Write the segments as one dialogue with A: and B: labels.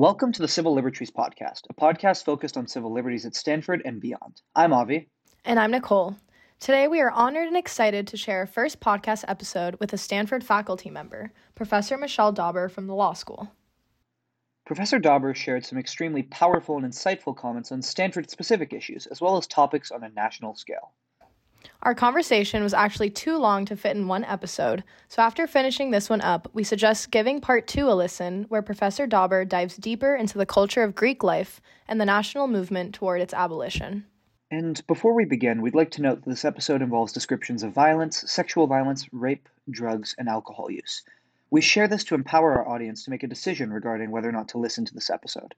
A: Welcome to the Civil Liberties Podcast, a podcast focused on civil liberties at Stanford and beyond. I'm Avi.
B: And I'm Nicole. Today, we are honored and excited to share our first podcast episode with a Stanford faculty member, Professor Michelle Dauber from the law school.
A: Professor Dauber shared some extremely powerful and insightful comments on Stanford specific issues, as well as topics on a national scale.
B: Our conversation was actually too long to fit in one episode, so after finishing this one up, we suggest giving part two a listen, where Professor Dauber dives deeper into the culture of Greek life and the national movement toward its abolition.
A: And before we begin, we'd like to note that this episode involves descriptions of violence, sexual violence, rape, drugs, and alcohol use. We share this to empower our audience to make a decision regarding whether or not to listen to this episode.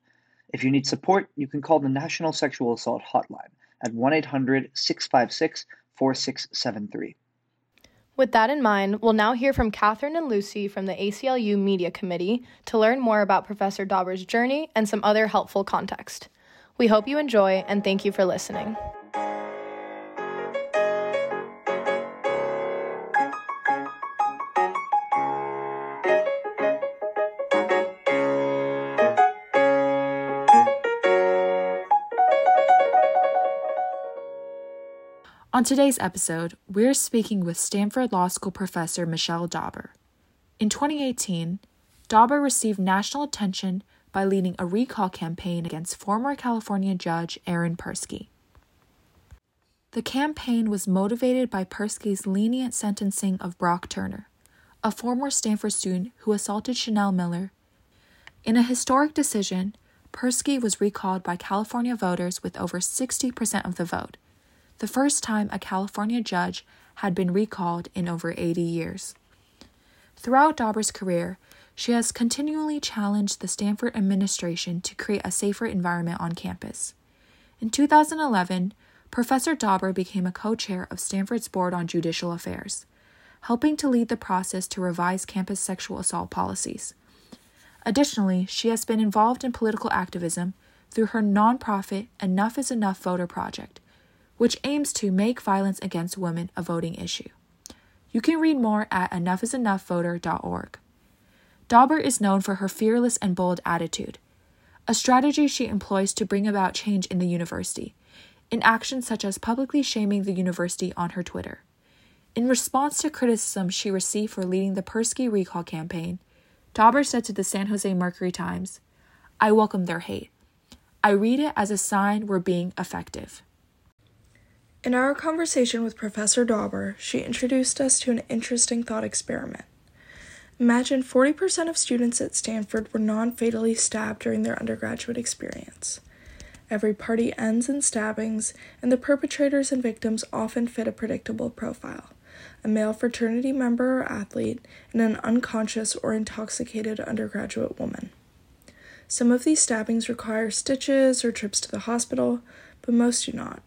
A: If you need support, you can call the National Sexual Assault Hotline at 1 800 656 4673.
B: With that in mind, we'll now hear from Catherine and Lucy from the ACLU Media Committee to learn more about Professor Dauber's journey and some other helpful context. We hope you enjoy and thank you for listening.
C: On today's episode, we're speaking with Stanford Law School professor Michelle Dauber. In 2018, Dauber received national attention by leading a recall campaign against former California Judge Aaron Persky. The campaign was motivated by Persky's lenient sentencing of Brock Turner, a former Stanford student who assaulted Chanel Miller. In a historic decision, Persky was recalled by California voters with over 60% of the vote, the first time a California judge had been recalled in over 80 years. Throughout Dauber's career, she has continually challenged the Stanford administration to create a safer environment on campus. In 2011, Professor Dauber became a co chair of Stanford's Board on Judicial Affairs, helping to lead the process to revise campus sexual assault policies. Additionally, she has been involved in political activism through her nonprofit Enough is Enough Voter Project, which aims to make violence against women a voting issue. You can read more at enoughisenoughvoter.org. Dauber is known for her fearless and bold attitude, a strategy she employs to bring about change in the university, in actions such as publicly shaming the university on her Twitter. In response to criticism she received for leading the Persky recall campaign, Dauber said to the San Jose Mercury Times, I welcome their hate. I read it as a sign we're being effective.
D: In our conversation with Professor Dauber, she introduced us to an interesting thought experiment. Imagine 40% of students at Stanford were non fatally stabbed during their undergraduate experience. Every party ends in stabbings, and the perpetrators and victims often fit a predictable profile a male fraternity member or athlete, and an unconscious or intoxicated undergraduate woman. Some of these stabbings require stitches or trips to the hospital, but most do not.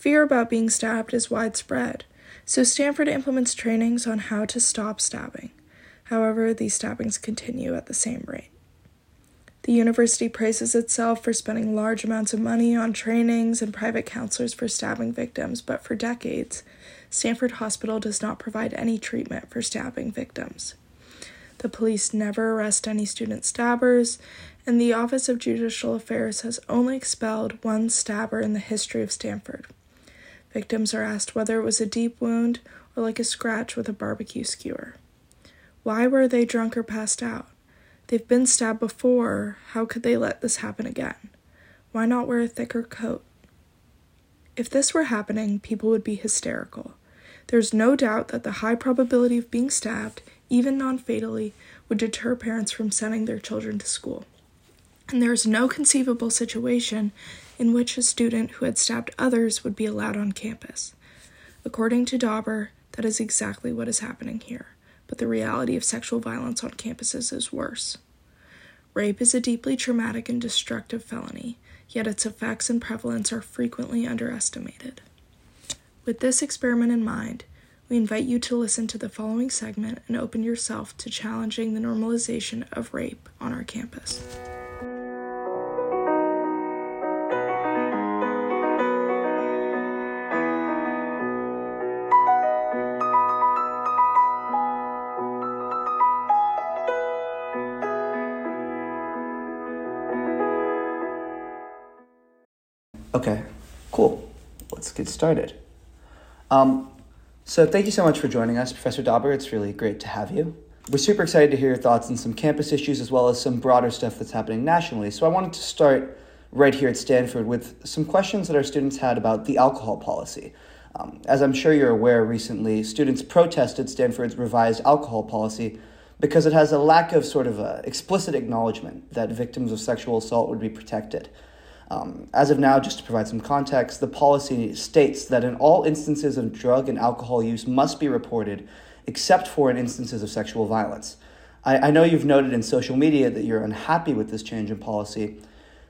D: Fear about being stabbed is widespread, so Stanford implements trainings on how to stop stabbing. However, these stabbings continue at the same rate. The university praises itself for spending large amounts of money on trainings and private counselors for stabbing victims, but for decades, Stanford Hospital does not provide any treatment for stabbing victims. The police never arrest any student stabbers, and the Office of Judicial Affairs has only expelled one stabber in the history of Stanford. Victims are asked whether it was a deep wound or like a scratch with a barbecue skewer. Why were they drunk or passed out? They've been stabbed before. How could they let this happen again? Why not wear a thicker coat? If this were happening, people would be hysterical. There's no doubt that the high probability of being stabbed, even non fatally, would deter parents from sending their children to school. And there is no conceivable situation in which a student who had stabbed others would be allowed on campus. According to Dauber, that is exactly what is happening here but the reality of sexual violence on campuses is worse. Rape is a deeply traumatic and destructive felony, yet its effects and prevalence are frequently underestimated. With this experiment in mind, we invite you to listen to the following segment and open yourself to challenging the normalization of rape on our campus.
A: Okay, cool. Let's get started. Um, so, thank you so much for joining us, Professor Dauber. It's really great to have you. We're super excited to hear your thoughts on some campus issues as well as some broader stuff that's happening nationally. So, I wanted to start right here at Stanford with some questions that our students had about the alcohol policy. Um, as I'm sure you're aware, recently students protested Stanford's revised alcohol policy because it has a lack of sort of a explicit acknowledgement that victims of sexual assault would be protected. Um, as of now, just to provide some context, the policy states that in all instances of drug and alcohol use must be reported, except for in instances of sexual violence. I, I know you've noted in social media that you're unhappy with this change in policy,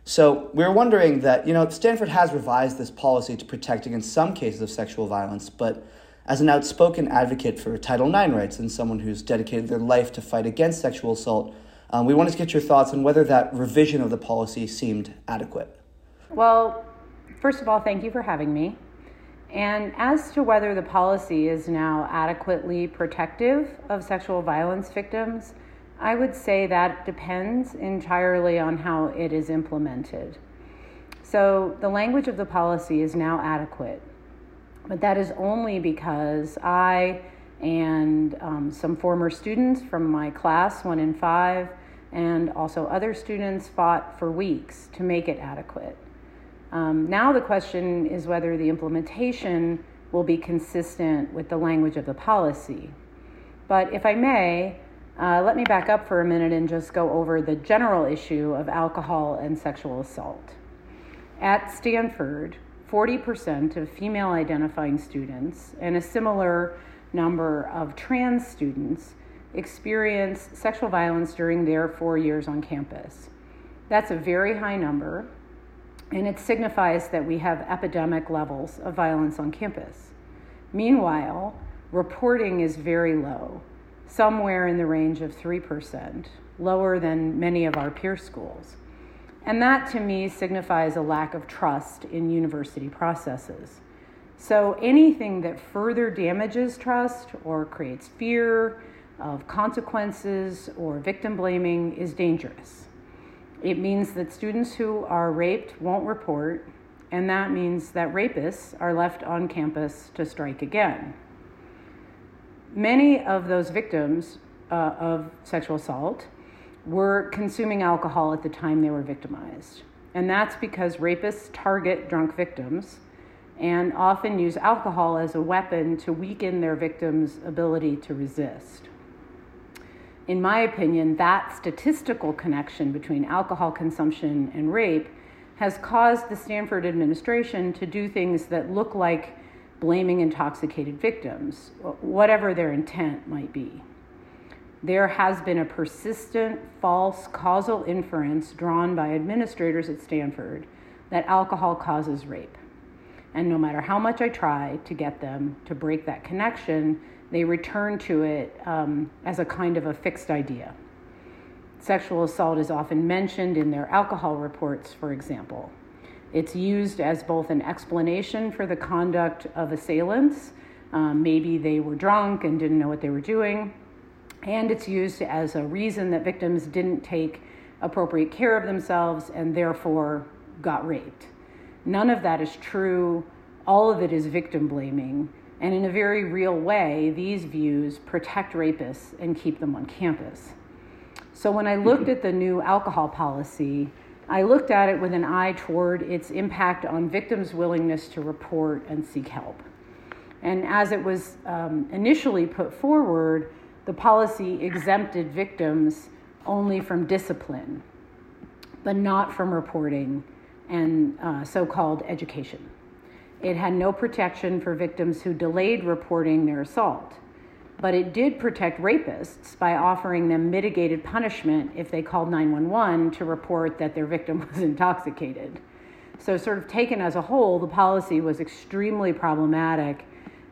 A: so we are wondering that, you know, Stanford has revised this policy to protect against some cases of sexual violence, but as an outspoken advocate for Title IX rights and someone who's dedicated their life to fight against sexual assault, um, we wanted to get your thoughts on whether that revision of the policy seemed adequate.
E: Well, first of all, thank you for having me. And as to whether the policy is now adequately protective of sexual violence victims, I would say that depends entirely on how it is implemented. So the language of the policy is now adequate, but that is only because I and um, some former students from my class, one in five, and also other students fought for weeks to make it adequate. Um, now the question is whether the implementation will be consistent with the language of the policy. But if I may, uh, let me back up for a minute and just go over the general issue of alcohol and sexual assault. At Stanford, 40% of female identifying students and a similar number of trans students experience sexual violence during their four years on campus. That's a very high number, and it signifies that we have epidemic levels of violence on campus. Meanwhile, reporting is very low somewhere in the range of 3%, lower than many of our peer schools. And that to me signifies a lack of trust in university processes. So anything that further damages trust or creates fear of consequences or victim blaming is dangerous. It means that students who are raped won't report, and that means that rapists are left on campus to strike again many of those victims uh, of sexual assault were consuming alcohol at the time they were victimized. And that's because rapists target drunk victims and often use alcohol as a weapon to weaken their victims' ability to resist. In my opinion, that statistical connection between alcohol consumption and rape has caused the Stanford administration to do things that look like blaming intoxicated victims, whatever their intent might be. There has been a persistent false causal inference drawn by administrators at Stanford that alcohol causes rape. And no matter how much I try to get them to break that connection, they return to it um, as a kind of a fixed idea. Sexual assault is often mentioned in their alcohol reports, for example. It's used as both an explanation for the conduct of assailants. Um, maybe they were drunk and didn't know what they were doing. And it's used as a reason that victims didn't take appropriate care of themselves and therefore got raped. None of that is true. All of it is victim blaming. And in a very real way, these views protect rapists and keep them on campus. So when I looked at the new alcohol policy, I looked at it with an eye toward its impact on victims' willingness to report and seek help. And as it was um, initially put forward, the policy exempted victims only from discipline, but not from reporting and uh, so called education. It had no protection for victims who delayed reporting their assault but it did protect rapists by offering them mitigated punishment if they called 911 to report that their victim was intoxicated. So, sort of taken as a whole, the policy was extremely problematic,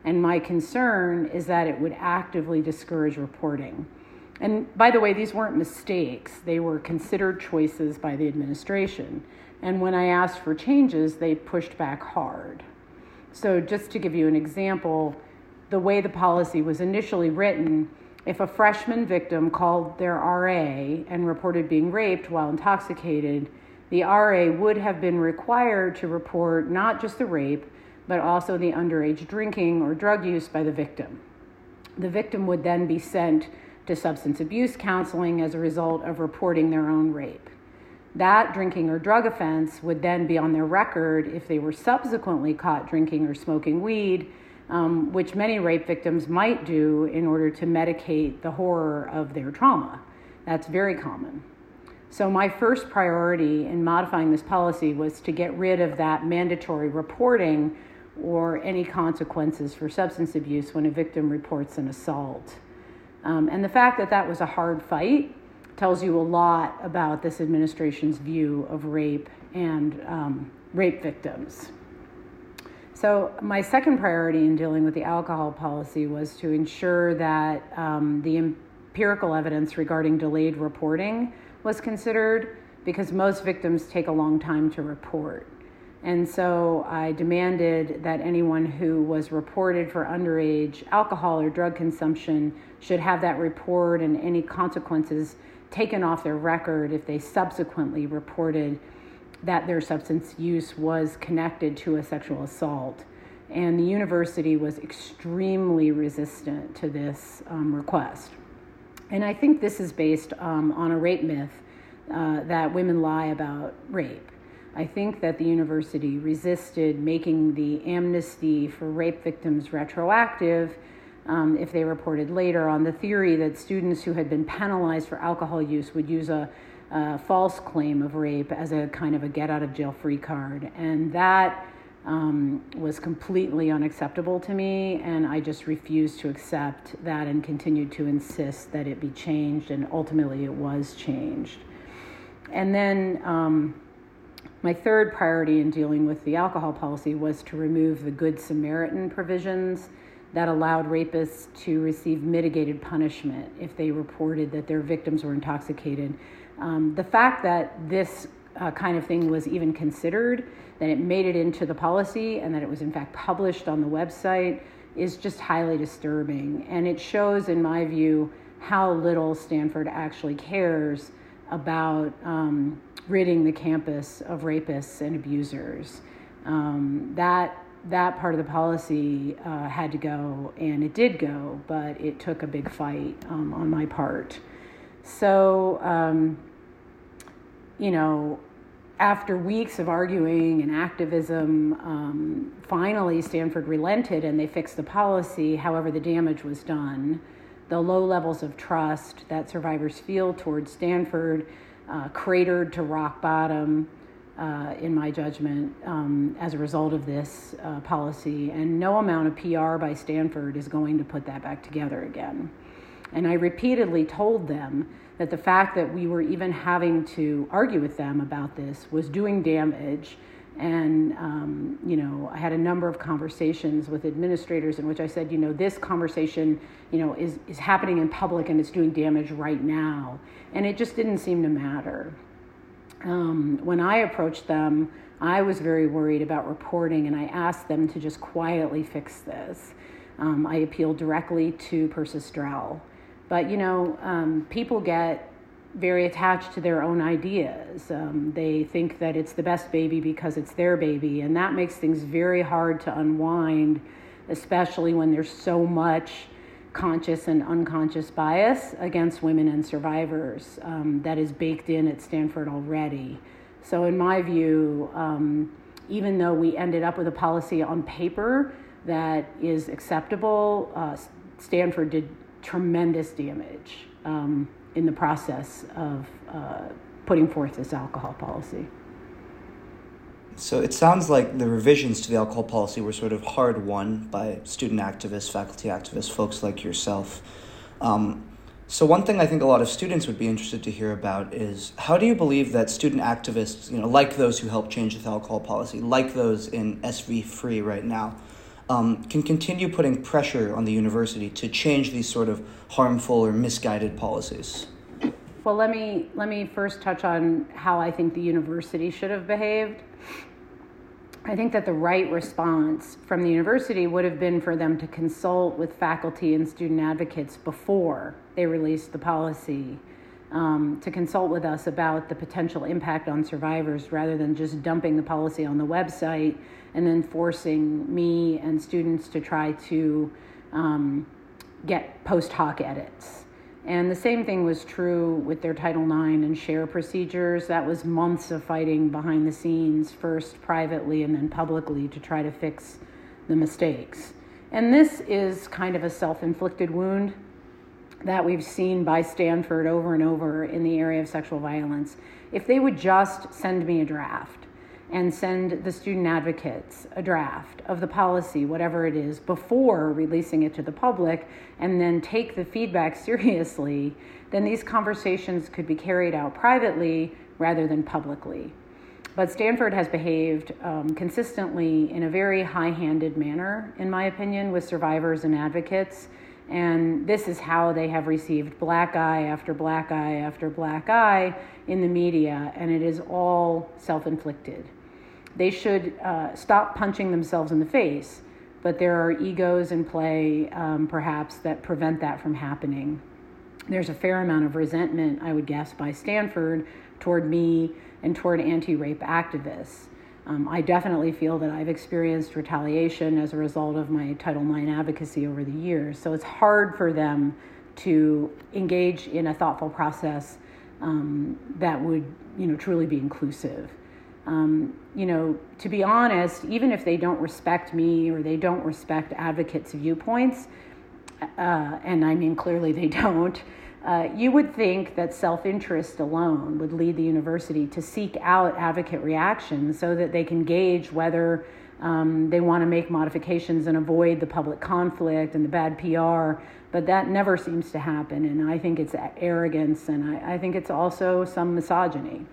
E: and my concern is that it would actively discourage reporting. And by the way, these weren't mistakes, they were considered choices by the administration. And when I asked for changes, they pushed back hard. So, just to give you an example, the way the policy was initially written, if a freshman victim called their RA and reported being raped while intoxicated, the RA would have been required to report not just the rape, but also the underage drinking or drug use by the victim. The victim would then be sent to substance abuse counseling as a result of reporting their own rape. That drinking or drug offense would then be on their record if they were subsequently caught drinking or smoking weed, um, which many rape victims might do in order to medicate the horror of their trauma. That's very common. So, my first priority in modifying this policy was to get rid of that mandatory reporting or any consequences for substance abuse when a victim reports an assault. Um, and the fact that that was a hard fight tells you a lot about this administration's view of rape and um, rape victims. So, my second priority in dealing with the alcohol policy was to ensure that um, the empirical evidence regarding delayed reporting was considered because most victims take a long time to report. And so I demanded that anyone who was reported for underage alcohol or drug consumption should have that report and any consequences taken off their record if they subsequently reported that their substance use was connected to a sexual assault. And the university was extremely resistant to this um, request. And I think this is based um, on a rape myth uh, that women lie about rape. I think that the university resisted making the amnesty for rape victims retroactive um, if they reported later on the theory that students who had been penalized for alcohol use would use a, a false claim of rape as a kind of a get out of jail free card. And that um, was completely unacceptable to me, and I just refused to accept that and continued to insist that it be changed, and ultimately it was changed. And then um, my third priority in dealing with the alcohol policy was to remove the Good Samaritan provisions that allowed rapists to receive mitigated punishment if they reported that their victims were intoxicated. Um, the fact that this uh, kind of thing was even considered, that it made it into the policy, and that it was in fact published on the website is just highly disturbing. And it shows, in my view, how little Stanford actually cares about um, ridding the campus of rapists and abusers. Um, that that part of the policy uh, had to go, and it did go, but it took a big fight um, on my part. So, um, you know, after weeks of arguing and activism, um, finally Stanford relented and they fixed the policy. However, the damage was done. The low levels of trust that survivors feel towards Stanford uh, cratered to rock bottom, uh, in my judgment, um, as a result of this uh, policy. And no amount of PR by Stanford is going to put that back together again. And I repeatedly told them that the fact that we were even having to argue with them about this was doing damage. And, um, you know, I had a number of conversations with administrators in which I said, you know, this conversation, you know, is, is happening in public and it's doing damage right now. And it just didn't seem to matter. Um, when I approached them, I was very worried about reporting and I asked them to just quietly fix this. Um, I appealed directly to Persis Drell but you know, um, people get very attached to their own ideas. Um, they think that it's the best baby because it's their baby, and that makes things very hard to unwind, especially when there's so much conscious and unconscious bias against women and survivors um, that is baked in at Stanford already. So, in my view, um, even though we ended up with a policy on paper that is acceptable, uh, Stanford did tremendous damage um, in the process of uh, putting forth this alcohol policy.
A: So it sounds like the revisions to the alcohol policy were sort of hard won by student activists, faculty activists, folks like yourself. Um, so one thing I think a lot of students would be interested to hear about is how do you believe that student activists, you know, like those who helped change the alcohol policy, like those in SV Free right now, um, can continue putting pressure on the university to change these sort of harmful or misguided policies?
E: Well, let me let me first touch on how I think the university should have behaved. I think that the right response from the university would have been for them to consult with faculty and student advocates before they released the policy. um, to consult with us about the potential impact on survivors rather than just dumping the policy on the website and then forcing me and students to try to um, get post hoc edits. And the same thing was true with their Title IX and share procedures. That was months of fighting behind the scenes, first privately and then publicly, to try to fix the mistakes. And this is kind of a self inflicted wound that we've seen by Stanford over and over in the area of sexual violence. If they would just send me a draft and send the student advocates a draft of the policy, whatever it is, before releasing it to the public, and then take the feedback seriously, then these conversations could be carried out privately rather than publicly. But Stanford has behaved um, consistently in a very high handed manner, in my opinion, with survivors and advocates. And this is how they have received black eye after black eye after black eye in the media, and it is all self inflicted. They should uh, stop punching themselves in the face, but there are egos in play, um, perhaps, that prevent that from happening. There's a fair amount of resentment, I would guess, by Stanford toward me and toward anti rape activists. Um, I definitely feel that I've experienced retaliation as a result of my Title IX advocacy over the years. So it's hard for them to engage in a thoughtful process um, that would, you know, truly be inclusive. Um, you know, to be honest, even if they don't respect me or they don't respect advocates' viewpoints, uh, and I mean clearly they don't, uh, you would think that self interest alone would lead the university to seek out advocate reactions so that they can gauge whether um, they want to make modifications and avoid the public conflict and the bad PR. But that never seems to happen, and I think it's arrogance, and I, I think it's also some misogyny.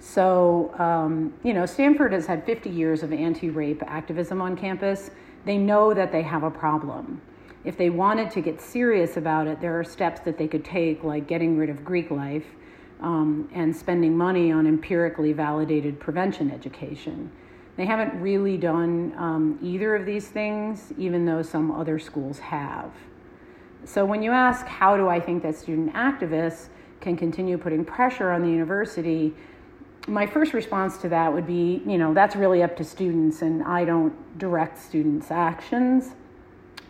E: So, um, you know, Stanford has had 50 years of anti rape activism on campus. They know that they have a problem if they wanted to get serious about it, there are steps that they could take, like getting rid of Greek life um, and spending money on empirically validated prevention education. They haven't really done um, either of these things, even though some other schools have. So, when you ask, how do I think that student activists can continue putting pressure on the university? My first response to that would be, you know, that's really up to students, and I don't direct students' actions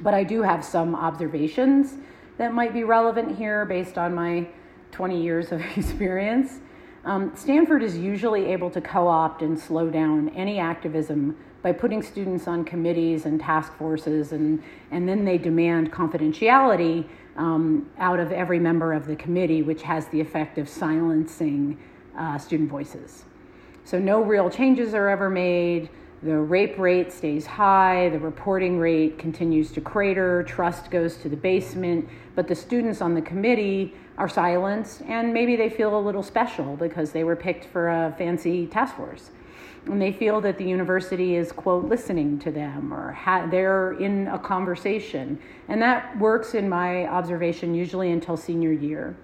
E: but I do have some observations that might be relevant here based on my 20 years of experience. Um, Stanford is usually able to co opt and slow down any activism by putting students on committees and task forces, and, and then they demand confidentiality um, out of every member of the committee, which has the effect of silencing uh, student voices. So, no real changes are ever made. The rape rate stays high, the reporting rate continues to crater, trust goes to the basement, but the students on the committee are silenced and maybe they feel a little special because they were picked for a fancy task force. And they feel that the university is, quote, listening to them or ha- they're in a conversation. And that works in my observation usually until senior year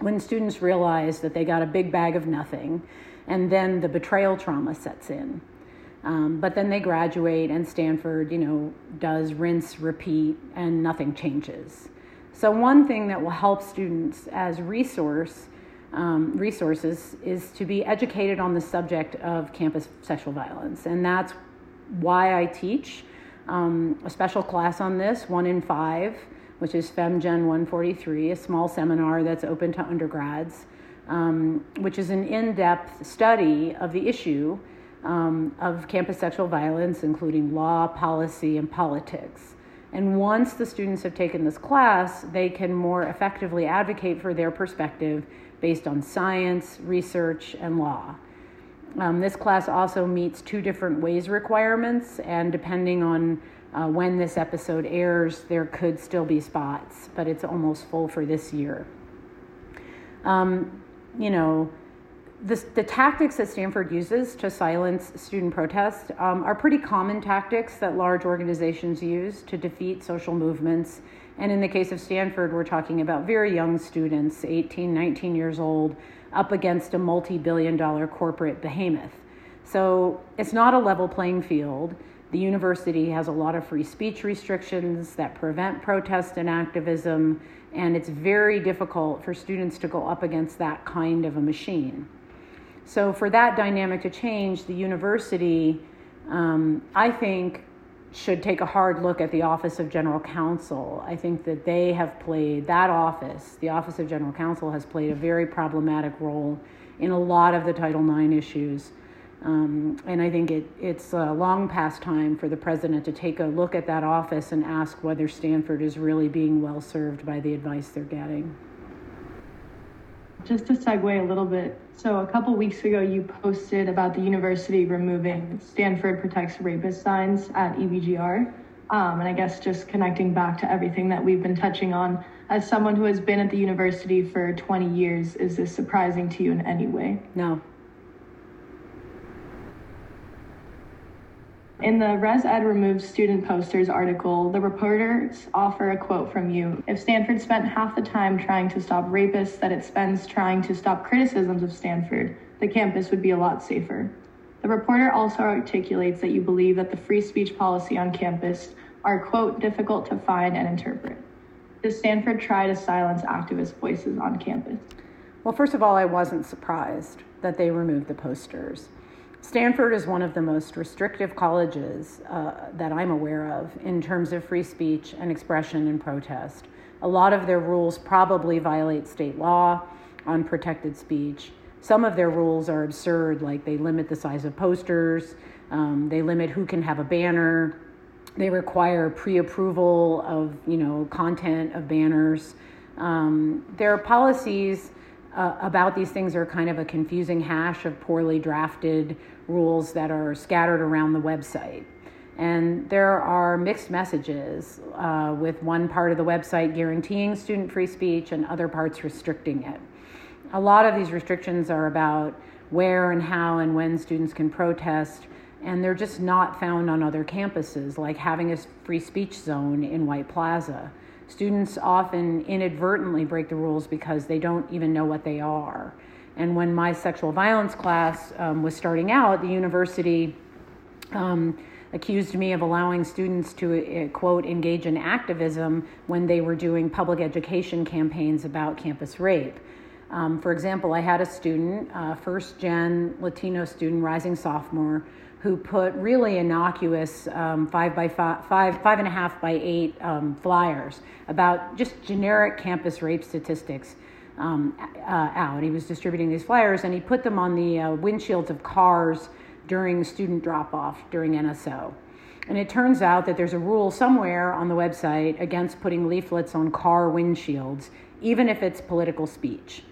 E: when students realize that they got a big bag of nothing and then the betrayal trauma sets in. Um, but then they graduate, and Stanford, you know, does rinse, repeat, and nothing changes. So one thing that will help students as resource um, resources is to be educated on the subject of campus sexual violence, and that's why I teach um, a special class on this, one in five, which is FemGen 143, a small seminar that's open to undergrads, um, which is an in-depth study of the issue um, of campus sexual violence, including law, policy, and politics. And once the students have taken this class, they can more effectively advocate for their perspective based on science, research, and law. Um, this class also meets two different ways requirements, and depending on uh, when this episode airs, there could still be spots, but it's almost full for this year. Um, you know, the, the tactics that Stanford uses to silence student protest um, are pretty common tactics that large organizations use to defeat social movements. And in the case of Stanford, we're talking about very young students, 18, 19 years old, up against a multi billion dollar corporate behemoth. So it's not a level playing field. The university has a lot of free speech restrictions that prevent protest and activism, and it's very difficult for students to go up against that kind of a machine. So, for that dynamic to change, the university, um, I think, should take a hard look at the Office of General Counsel. I think that they have played, that office, the Office of General Counsel, has played a very problematic role in a lot of the Title IX issues. Um, and I think it, it's a long past time for the president to take a look at that office and ask whether Stanford is really being well served by the advice they're getting.
F: Just to segue a little bit, so a couple weeks ago you posted about the university removing Stanford Protects Rapist signs at EVGR. Um, and I guess just connecting back to everything that we've been touching on, as someone who has been at the university for 20 years, is this surprising to you in any way?
E: No,
F: In the Res Ed Removes Student Posters article, the reporters offer a quote from you. If Stanford spent half the time trying to stop rapists that it spends trying to stop criticisms of Stanford, the campus would be a lot safer. The reporter also articulates that you believe that the free speech policy on campus are, quote, difficult to find and interpret. Does Stanford try to silence activist voices on campus?
E: Well, first of all, I wasn't surprised that they removed the posters. Stanford is one of the most restrictive colleges uh, that I'm aware of in terms of free speech and expression and protest. A lot of their rules probably violate state law on protected speech. Some of their rules are absurd, like they limit the size of posters, um, they limit who can have a banner, they require pre-approval of you know content of banners. Um, their policies uh, about these things are kind of a confusing hash of poorly drafted rules that are scattered around the website. And there are mixed messages, uh, with one part of the website guaranteeing student free speech and other parts restricting it. A lot of these restrictions are about where and how and when students can protest, and they're just not found on other campuses, like having a free speech zone in White Plaza. Students often inadvertently break the rules because they don't even know what they are. And when my sexual violence class um, was starting out, the university um, accused me of allowing students to, uh, quote, engage in activism when they were doing public education campaigns about campus rape. Um, for example, I had a student, uh, first gen Latino student, rising sophomore, who put really innocuous um, five by five, five, five and a half by eight um, flyers about just generic campus rape statistics um, uh, out. He was distributing these flyers and he put them on the uh, windshields of cars during student drop off during NSO. And it turns out that there's a rule somewhere on the website against putting leaflets on car windshields, even if it's political speech.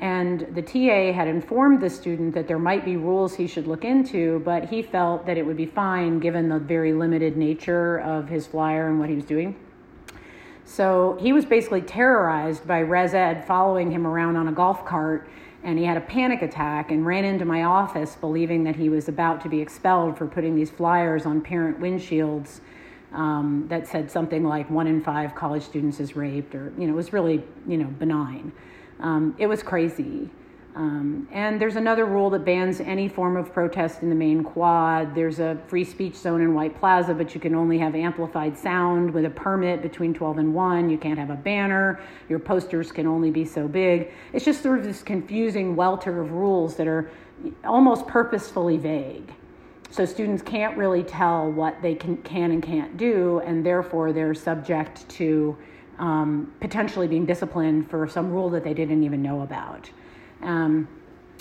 E: And the TA had informed the student that there might be rules he should look into, but he felt that it would be fine given the very limited nature of his flyer and what he was doing. So he was basically terrorized by Res Ed following him around on a golf cart, and he had a panic attack and ran into my office believing that he was about to be expelled for putting these flyers on parent windshields um, that said something like one in five college students is raped, or, you know, it was really, you know, benign. Um, it was crazy. Um, and there's another rule that bans any form of protest in the main quad. There's a free speech zone in White Plaza, but you can only have amplified sound with a permit between 12 and 1. You can't have a banner. Your posters can only be so big. It's just sort of this confusing welter of rules that are almost purposefully vague. So students can't really tell what they can, can and can't do, and therefore they're subject to um, potentially being disciplined for some rule that they didn't even know about. Um,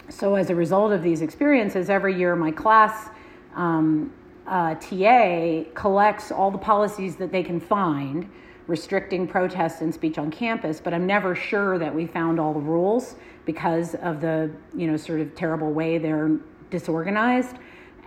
E: so as a result of these experiences, every year my class um, uh, TA collects all the policies that they can find restricting protest and speech on campus, but I'm never sure that we found all the rules because of the you know sort of terrible way they're disorganized.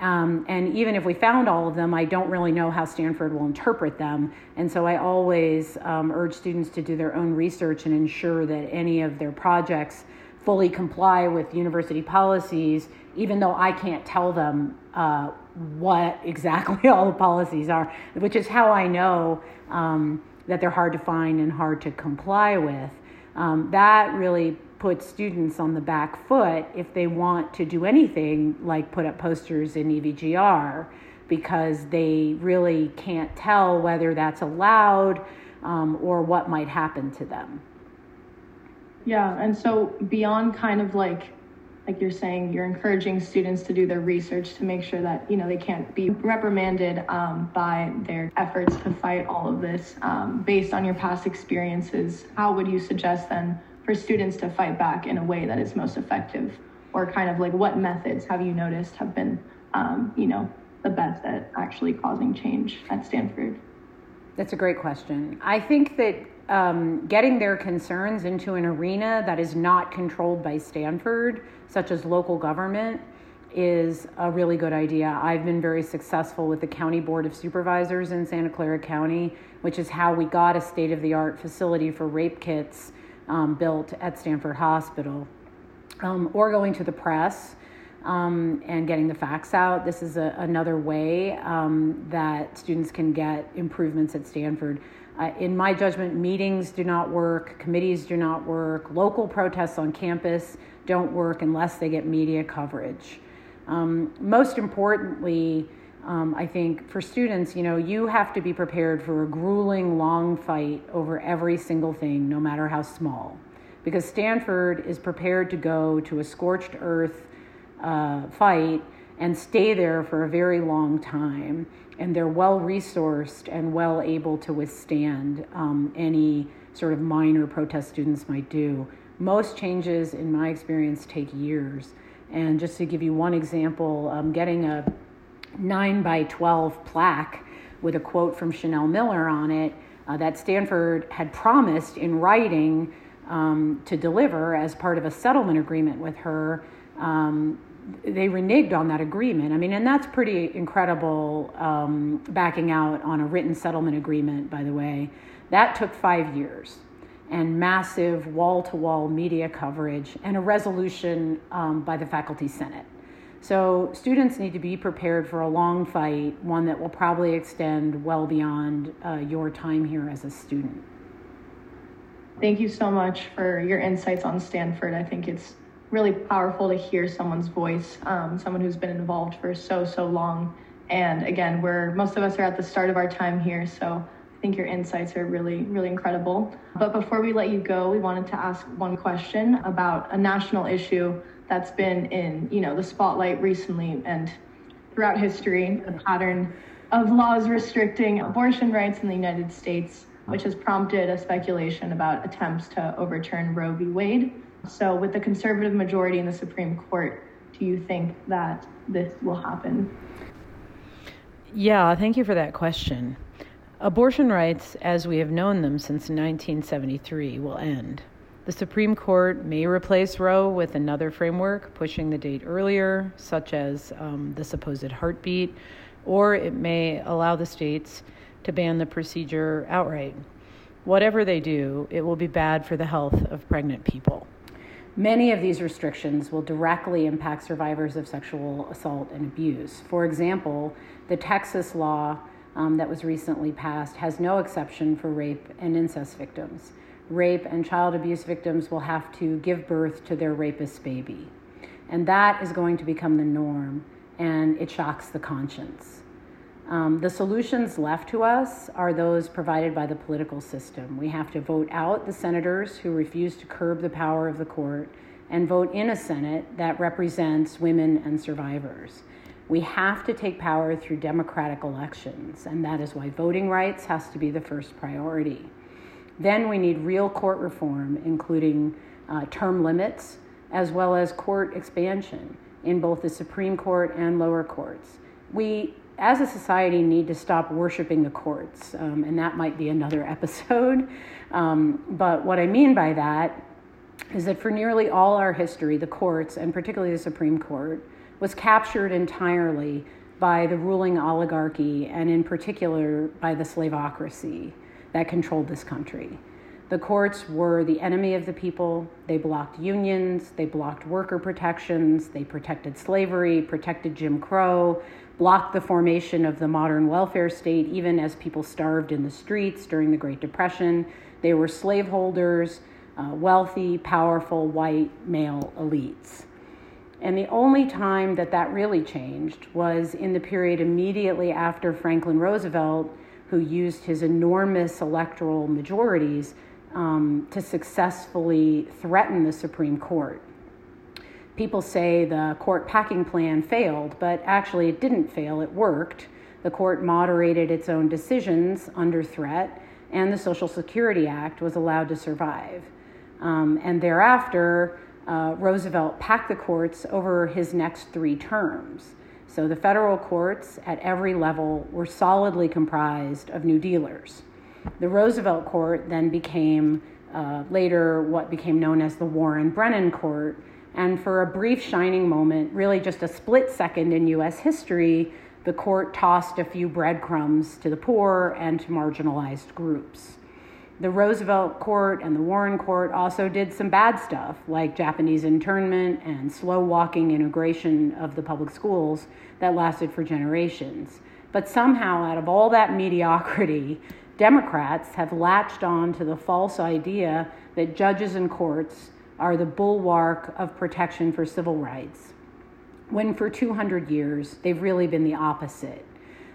E: Um, and even if we found all of them, I don't really know how Stanford will interpret them. And so I always um, urge students to do their own research and ensure that any of their projects fully comply with university policies, even though I can't tell them uh, what exactly all the policies are, which is how I know um, that they're hard to find and hard to comply with. Um, that really puts students on the back foot if they want to do anything like put up posters in EVGR because they really can't tell whether that's allowed um, or what might happen to them.
F: Yeah, and so beyond kind of like like you're saying, you're encouraging students to do their research to make sure that you know they can't be reprimanded um, by their efforts to fight all of this. Um, based on your past experiences, how would you suggest then for students to fight back in a way that is most effective, or kind of like what methods have you noticed have been, um, you know, the best at actually causing change at Stanford?
E: That's a great question. I think that um, getting their concerns into an arena that is not controlled by Stanford, such as local government, is a really good idea. I've been very successful with the County Board of Supervisors in Santa Clara County, which is how we got a state of the art facility for rape kits um, built at Stanford Hospital. Um, or going to the press um, and getting the facts out. This is a, another way um, that students can get improvements at Stanford. Uh, in my judgment, meetings do not work, committees do not work, local protests on campus don't work unless they get media coverage. Um, most importantly, um, I think for students, you know, you have to be prepared for a grueling, long fight over every single thing, no matter how small. Because Stanford is prepared to go to a scorched earth uh, fight and stay there for a very long time. And they're well resourced and well able to withstand um, any sort of minor protest students might do. Most changes, in my experience, take years. And just to give you one example, um, getting a 9 by 12 plaque with a quote from Chanel Miller on it uh, that Stanford had promised in writing um, to deliver as part of a settlement agreement with her um, they reneged on that agreement. I mean, and that's pretty incredible um, backing out on a written settlement agreement, by the way. That took five years and massive wall to wall media coverage and a resolution um, by the Faculty Senate. So, students need to be prepared for a long fight, one that will probably extend well beyond uh, your time here as a student.
F: Thank you so much for your insights on Stanford. I think it's really powerful to hear someone's voice, um, someone who's been involved for so, so long. And again, we're most of us are at the start of our time here, so think your insights are really, really incredible. But before we let you go, we wanted to ask one question about a national issue that's been in, you know, the spotlight recently and throughout history, the pattern of laws restricting abortion rights in the United States, which has prompted a speculation about attempts to overturn Roe v. Wade. So, with the conservative majority in the Supreme Court, do you think that this will happen?
E: Yeah, thank you for that question. Abortion rights, as we have known them since 1973, will end. The Supreme Court may replace Roe with another framework, pushing the date earlier, such as um, the supposed heartbeat, or it may allow the states to ban the procedure outright. Whatever they do, it will be bad for the health of pregnant people. Many of these restrictions will directly impact survivors of sexual assault and abuse. For example, the Texas law um, that was recently passed has no exception for rape and incest victims. Rape and child abuse victims will have to give birth to their rapist baby. And that is going to become the norm, and it shocks the conscience. Um, the solutions left to us are those provided by the political system. We have to vote out the senators who refuse to curb the power of the court and vote in a Senate that represents women and survivors. We have to take power through democratic elections, and that is why voting rights has to be the first priority. Then we need real court reform, including uh, term limits, as well as court expansion in both the Supreme Court and lower courts. We as a society, need to stop worshiping the courts, um, and that might be another episode. Um, but what I mean by that is that for nearly all our history, the courts, and particularly the Supreme Court, was captured entirely by the ruling oligarchy, and in particular by the slavocracy that controlled this country. The courts were the enemy of the people. They blocked unions, they blocked worker protections, they protected slavery, protected Jim Crow, blocked the formation of the modern welfare state, even as people starved in the streets during the Great Depression. They were slaveholders, uh, wealthy, powerful, white male elites. And the only time that that really changed was in the period immediately after Franklin Roosevelt, who used his enormous electoral majorities um, to successfully threaten the Supreme Court. People say the court packing plan failed, but actually it didn't fail, it worked. The court moderated its own decisions under threat, and the Social Security Act was allowed to survive. Um, and thereafter, uh, Roosevelt packed the courts over his next three terms. So the federal courts at every level were solidly comprised of New Dealers. The Roosevelt Court then became uh, later what became known as the Warren Brennan Court. And for a brief shining moment, really just a split second in US history, the court tossed a few breadcrumbs to the poor and to marginalized groups. The Roosevelt Court and the Warren Court also did some bad stuff, like Japanese internment and slow walking integration of the public schools that lasted for generations. But somehow, out of all that mediocrity, Democrats have latched on to the false idea that judges and courts are the bulwark of protection for civil rights, when for 200 years they've really been the opposite.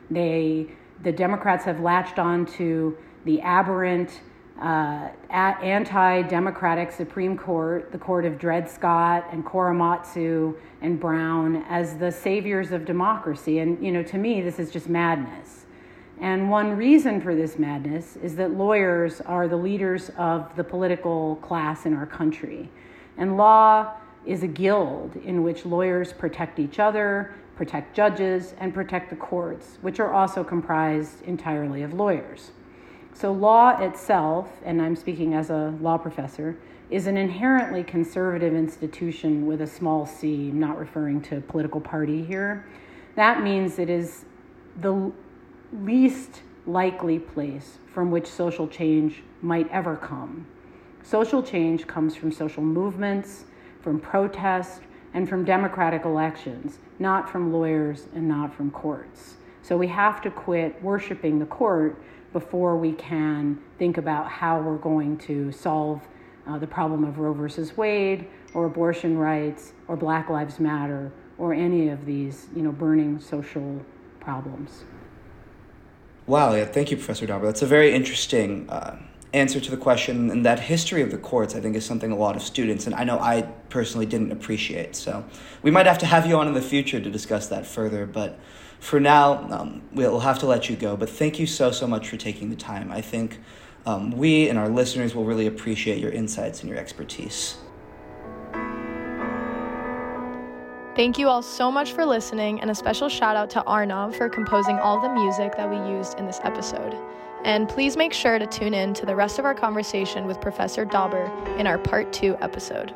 E: They, the Democrats have latched on to the aberrant uh, anti democratic Supreme Court, the court of Dred Scott and Korematsu and Brown, as the saviors of democracy. And, you know, to me, this is just madness. And one reason for this madness is that lawyers are the leaders of the political class in our country. And law is a guild in which lawyers protect each other, protect judges, and protect the courts, which are also comprised entirely of lawyers. So, law itself, and I'm speaking as a law professor, is an inherently conservative institution with a small c, I'm not referring to political party here. That means it is the least likely place from which social change might ever come. Social change comes from social movements, from protest, and from democratic elections, not from lawyers and not from courts. So we have to quit worshiping the court before we can think about how we're going to solve uh, the problem of Roe versus Wade or abortion rights or Black Lives Matter or any of these, you know, burning social problems.
A: Wow, yeah, thank you, Professor Dauber. That's a very interesting uh, answer to the question, and that history of the courts, I think, is something a lot of students, and I know I personally didn't appreciate. So we might have to have you on in the future to discuss that further, but for now, um, we'll have to let you go. But thank you so, so much for taking the time. I think um, we and our listeners will really appreciate your insights and your expertise.
B: Thank you all so much for listening, and a special shout out to Arnav for composing all the music that we used in this episode. And please make sure to tune in to the rest of our conversation with Professor Dauber in our part two episode.